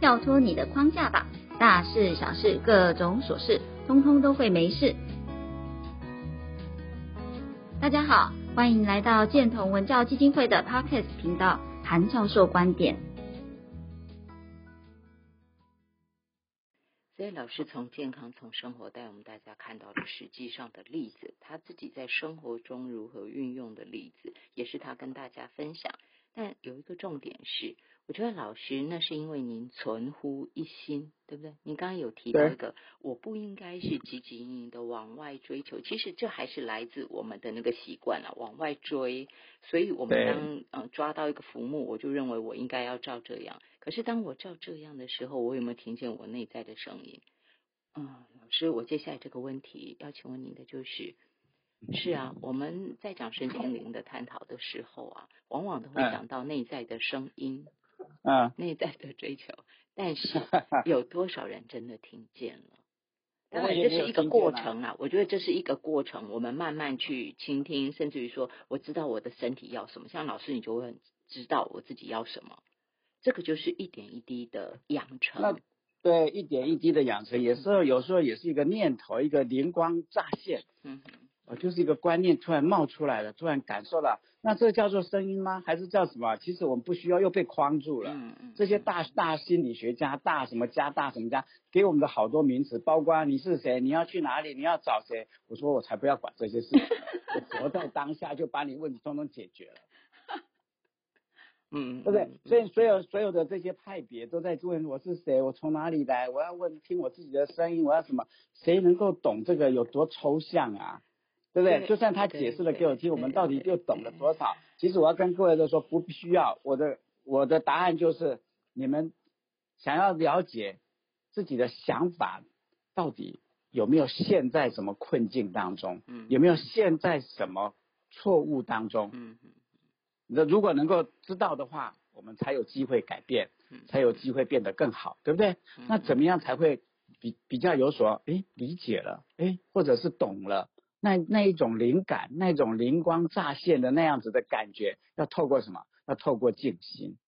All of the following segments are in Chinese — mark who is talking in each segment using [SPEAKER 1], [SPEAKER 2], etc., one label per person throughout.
[SPEAKER 1] 跳脱你的框架吧，大事小事各种琐事，通通都会没事。大家好，欢迎来到建同文教基金会的 Podcast 频道，韩教授观点。
[SPEAKER 2] 所以老师从健康、从生活带我们大家看到了实际上的例子，他自己在生活中如何运用的例子，也是他跟大家分享。但有一个重点是，我觉得老师那是因为您存乎一心，对不对？您刚刚有提到一个，我不应该是汲汲营营的往外追求，其实这还是来自我们的那个习惯了，往外追。所以我们当嗯抓到一个浮木，我就认为我应该要照这样。可是当我照这样的时候，我有没有听见我内在的声音？嗯，老师，我接下来这个问题要请问您的就是。是啊，我们在讲身心灵的探讨的时候啊，往往都会讲到内在的声音，
[SPEAKER 3] 嗯，
[SPEAKER 2] 内在的追求，但是 有多少人真的听见了？当然这是一个过程啊，我觉得这是一个过程，我们慢慢去倾听，甚至于说，我知道我的身体要什么，像老师你就会很知道我自己要什么，这个就是一点一滴的养成。
[SPEAKER 3] 那对，一点一滴的养成，有时候有时候也是一个念头，一个灵光乍现，嗯哼。哦，就是一个观念突然冒出来了，突然感受了，那这叫做声音吗？还是叫什么？其实我们不需要，又被框住了。嗯嗯。这些大大心理学家、大什么家、大什么家，给我们的好多名词，包括你是谁，你要去哪里，你要找谁。我说我才不要管这些事情，我活在当下就把你问题通通解决了。嗯，对不对？所以所有所有的这些派别都在问我是谁，我从哪里来，我要问听我自己的声音，我要什么？谁能够懂这个有多抽象啊？对不对？就算他解释了给我听，我们到底又懂了多少？其实我要跟各位都说，不需要。我的我的答案就是，你们想要了解自己的想法到底有没有陷在什么困境当中，有没有陷在什么错误当中？嗯嗯那如果能够知道的话，我们才有机会改变，才有机会变得更好，对不对？那怎么样才会比比较有所诶理解了，诶或者是懂了？那那一种灵感，那种灵光乍现的那样子的感觉，要透过什么？要透过静心。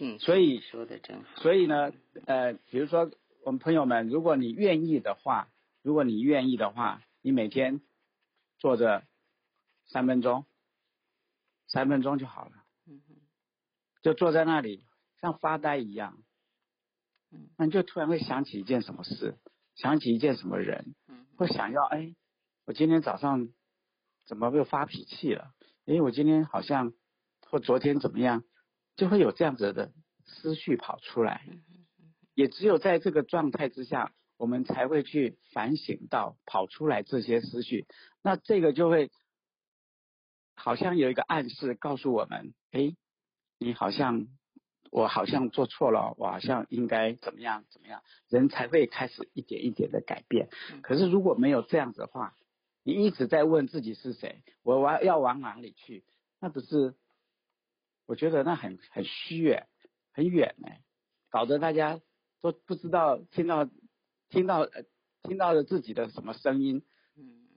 [SPEAKER 2] 嗯，
[SPEAKER 3] 所以
[SPEAKER 2] 说的真好。
[SPEAKER 3] 所以呢，呃，比如说我们朋友们，如果你愿意的话，如果你愿意的话，你每天坐着三分钟，三分钟就好了。嗯哼。就坐在那里，像发呆一样。嗯。那你就突然会想起一件什么事，想起一件什么人。会想要哎，我今天早上怎么又发脾气了？哎，我今天好像或昨天怎么样，就会有这样子的思绪跑出来。也只有在这个状态之下，我们才会去反省到跑出来这些思绪。那这个就会好像有一个暗示告诉我们：哎，你好像。我好像做错了，我好像应该怎么样怎么样，人才会开始一点一点的改变。可是如果没有这样子的话，你一直在问自己是谁，我往要往哪里去？那不是我觉得那很很虚远，很远哎，搞得大家都不知道听到听到呃听到了自己的什么声音。嗯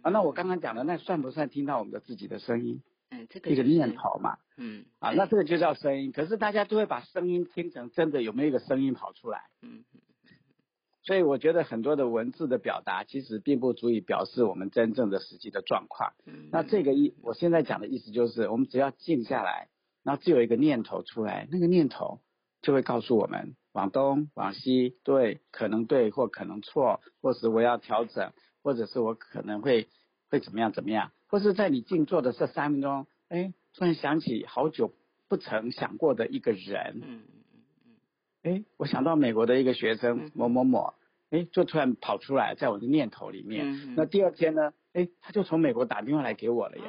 [SPEAKER 3] 啊，那我刚刚讲的那算不算听到我们的自己的声音？
[SPEAKER 2] 嗯，这个
[SPEAKER 3] 一个念头嘛，
[SPEAKER 2] 嗯，
[SPEAKER 3] 啊，那这个就叫声音。可是大家都会把声音听成真的，有没有一个声音跑出来？嗯嗯。所以我觉得很多的文字的表达，其实并不足以表示我们真正的实际的状况。嗯。那这个意，我现在讲的意思就是，我们只要静下来，然后只有一个念头出来，那个念头就会告诉我们往东往西，对，可能对或可能错，或是我要调整，或者是我可能会会怎么样怎么样。或是在你静坐的这三分钟，哎，突然想起好久不曾想过的一个人，嗯嗯嗯嗯，哎，我想到美国的一个学生某某某，哎，就突然跑出来在我的念头里面。那第二天呢，哎，他就从美国打电话来给我了耶。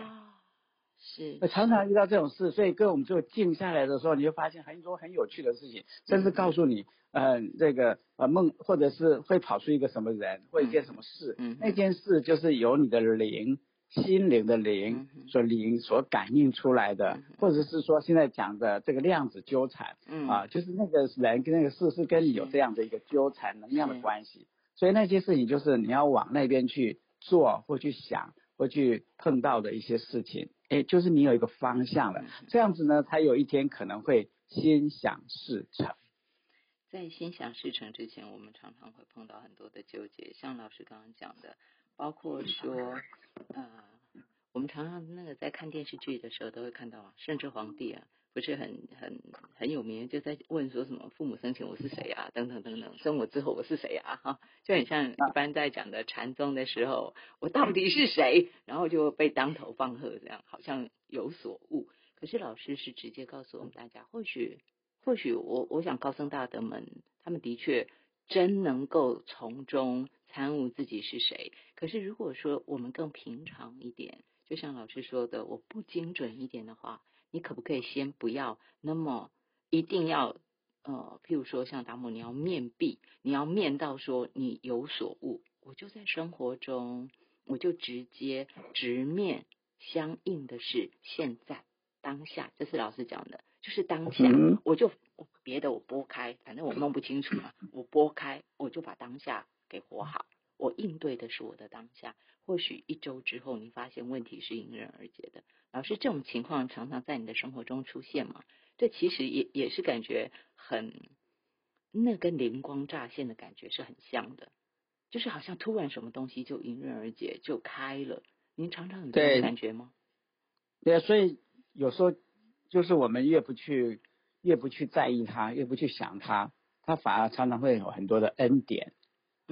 [SPEAKER 2] 是，
[SPEAKER 3] 常常遇到这种事，所以跟我们就静下来的时候，你就发现很多很有趣的事情，甚至告诉你，嗯、呃，这个呃梦，或者是会跑出一个什么人或一件什么事，嗯，那件事就是由你的灵。心灵的灵所灵所感应出来的，或者是说现在讲的这个量子纠缠，嗯。啊，就是那个人跟那个事是跟你有这样的一个纠缠能量的关系，所以那些事情就是你要往那边去做或去想。或去碰到的一些事情，哎，就是你有一个方向了，这样子呢，才有一天可能会心想事成。
[SPEAKER 2] 在心想事成之前，我们常常会碰到很多的纠结，像老师刚刚讲的，包括说，呃，我们常常那个在看电视剧的时候都会看到啊，甚至皇帝啊。不是很很很有名，就在问说什么父母生前我是谁啊，等等等等，生我之后我是谁啊？哈，就很像一般在讲的禅宗的时候，我到底是谁？然后就被当头棒喝，这样好像有所悟。可是老师是直接告诉我们大家，或许或许我我想高僧大德们，他们的确真能够从中参悟自己是谁。可是如果说我们更平常一点，就像老师说的，我不精准一点的话。你可不可以先不要那么一定要呃，譬如说像达摩，你要面壁，你要面到说你有所悟，我就在生活中，我就直接直面相应的是现在当下，这是老师讲的，就是当下，我就别的我拨开，反正我弄不清楚嘛，我拨开，我就把当下给活好，我应对的是我的当下。或许一周之后，你发现问题是迎刃而解的。老师，这种情况常常在你的生活中出现吗？这其实也也是感觉很，那跟灵光乍现的感觉是很像的，就是好像突然什么东西就迎刃而解，就开了。您常常有这种感觉吗？
[SPEAKER 3] 对，对，所以有时候就是我们越不去，越不去在意它，越不去想它，它反而常常会有很多的恩典。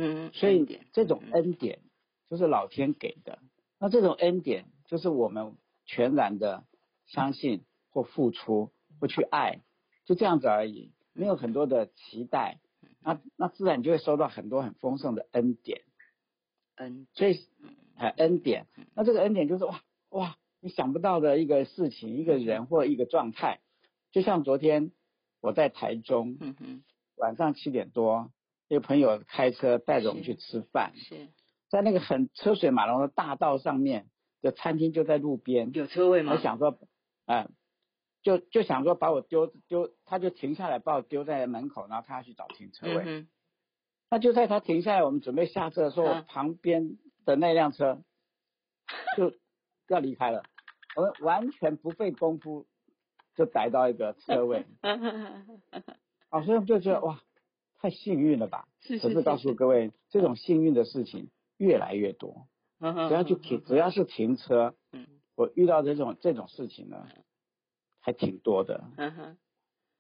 [SPEAKER 2] 嗯，
[SPEAKER 3] 所以这种恩典。嗯就是老天给的，那这种恩典就是我们全然的相信或付出，或去爱，就这样子而已，没有很多的期待，那那自然就会收到很多很丰盛的恩典，
[SPEAKER 2] 恩，
[SPEAKER 3] 所以呃恩典，那这个恩典就是哇哇，你想不到的一个事情，一个人或一个状态，就像昨天我在台中，晚上七点多，一个朋友开车带着我们去吃饭，
[SPEAKER 2] 是。
[SPEAKER 3] 在那个很车水马龙的大道上面的餐厅就在路边，
[SPEAKER 2] 有车位吗？
[SPEAKER 3] 我想说，哎、呃，就就想说把我丢丢，他就停下来把我丢在门口，然后他要去找停车位。
[SPEAKER 2] 嗯、
[SPEAKER 3] 那就在他停下来，我们准备下车的时候，啊、旁边的那辆车 就要离开了，我们完全不费功夫就逮到一个车位。啊，所以我们就觉得哇，太幸运了吧？
[SPEAKER 2] 是是
[SPEAKER 3] 告诉各位，这种幸运的事情。越来越多，只要去停，只要是停车，嗯。我遇到这种这种事情呢，还挺多的，嗯。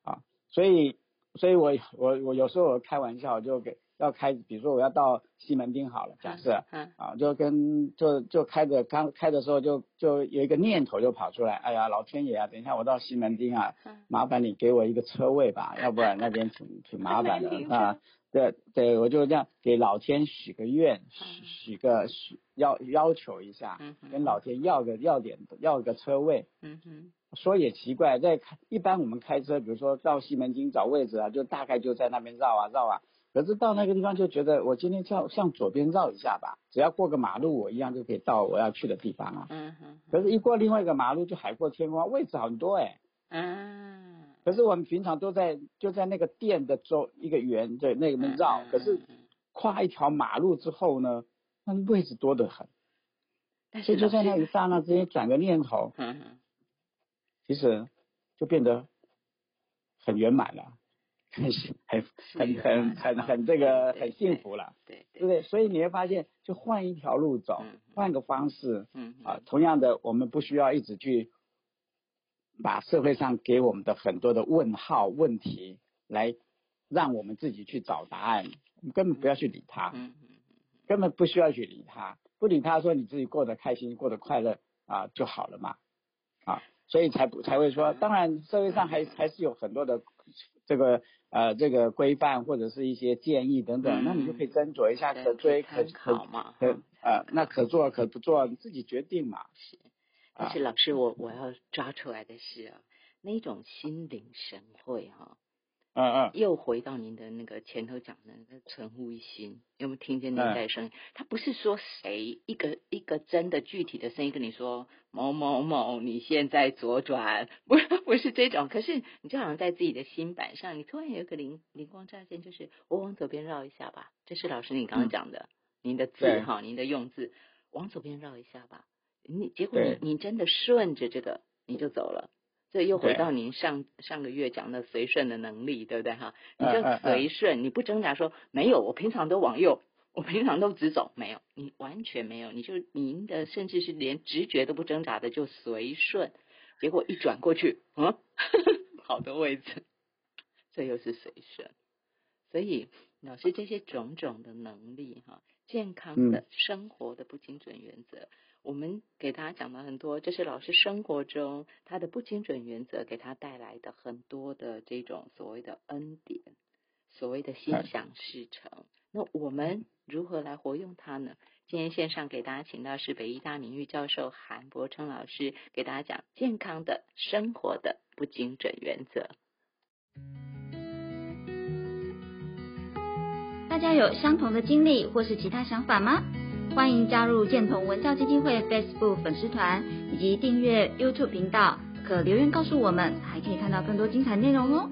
[SPEAKER 3] 啊，所以，所以我我我有时候我开玩笑就给要开，比如说我要到西门町好了，假设，啊，就跟就就开着刚开的时候就就有一个念头就跑出来，哎呀，老天爷啊，等一下我到西门町啊，麻烦你给我一个车位吧，要不然那边挺挺麻烦的啊。对对，我就这样给老天许个愿，许许个许要要求一下，跟老天要个要点要个车位。嗯哼，说也奇怪，在开一般我们开车，比如说到西门町找位置啊，就大概就在那边绕啊绕啊。可是到那个地方就觉得，我今天向向左边绕一下吧，只要过个马路，我一样就可以到我要去的地方啊。嗯哼，可是一过另外一个马路就海阔天空，位置很多哎。嗯。可是我们平常都在就在那个店的周一个圆对那个绕，可是跨一条马路之后呢，那位置多得很，所以就在那一刹那之间转个念头，嗯其实就变得很圆满了，很很很很很很这个很幸福了，对对不对？所以你会发现，就换一条路走，换个方式，啊，同样的，我们不需要一直去。把社会上给我们的很多的问号问题，来让我们自己去找答案，你根本不要去理他，根本不需要去理他，不理他说你自己过得开心，过得快乐啊就好了嘛，啊，所以才不才会说，当然社会上还还是有很多的这个呃这个规范或者是一些建议等等，那你就可以斟酌一下，可追可可嘛，可呃那可做可不做你自己决定嘛。
[SPEAKER 2] 是但是老师，我我要抓出来的是啊，那种心领神会哈，
[SPEAKER 3] 嗯嗯，
[SPEAKER 2] 又回到您的那个前头讲的那个存乎一心，有没有听见内在声音？他不是说谁一个一个真的具体的声音跟你说某某某，你现在左转，不不是这种。可是你就好像在自己的心板上，你突然有一个灵灵光乍现，就是我往左边绕一下吧。这是老师你刚刚讲的，您的字哈，您的用字，往左边绕一下吧。你结果你你真的顺着这个你就走了，这又回到您上上个月讲的随顺的能力，对不对哈？你就随顺，你不挣扎说没有，我平常都往右，我平常都直走，没有，你完全没有，你就您的甚至是连直觉都不挣扎的就随顺，结果一转过去，嗯，好的位置，这又是随顺，所以老师这些种种的能力哈。健康的生活的不精准原则，嗯、我们给大家讲了很多，这是老师生活中他的不精准原则给他带来的很多的这种所谓的恩典，所谓的心想事成。嗯、那我们如何来活用它呢？今天线上给大家请到是北医大名誉教授韩伯称老师，给大家讲健康的生活的不精准原则。
[SPEAKER 1] 大家有相同的经历或是其他想法吗？欢迎加入建同文教基金会 Facebook 粉丝团，以及订阅 YouTube 频道，可留言告诉我们，还可以看到更多精彩内容哦。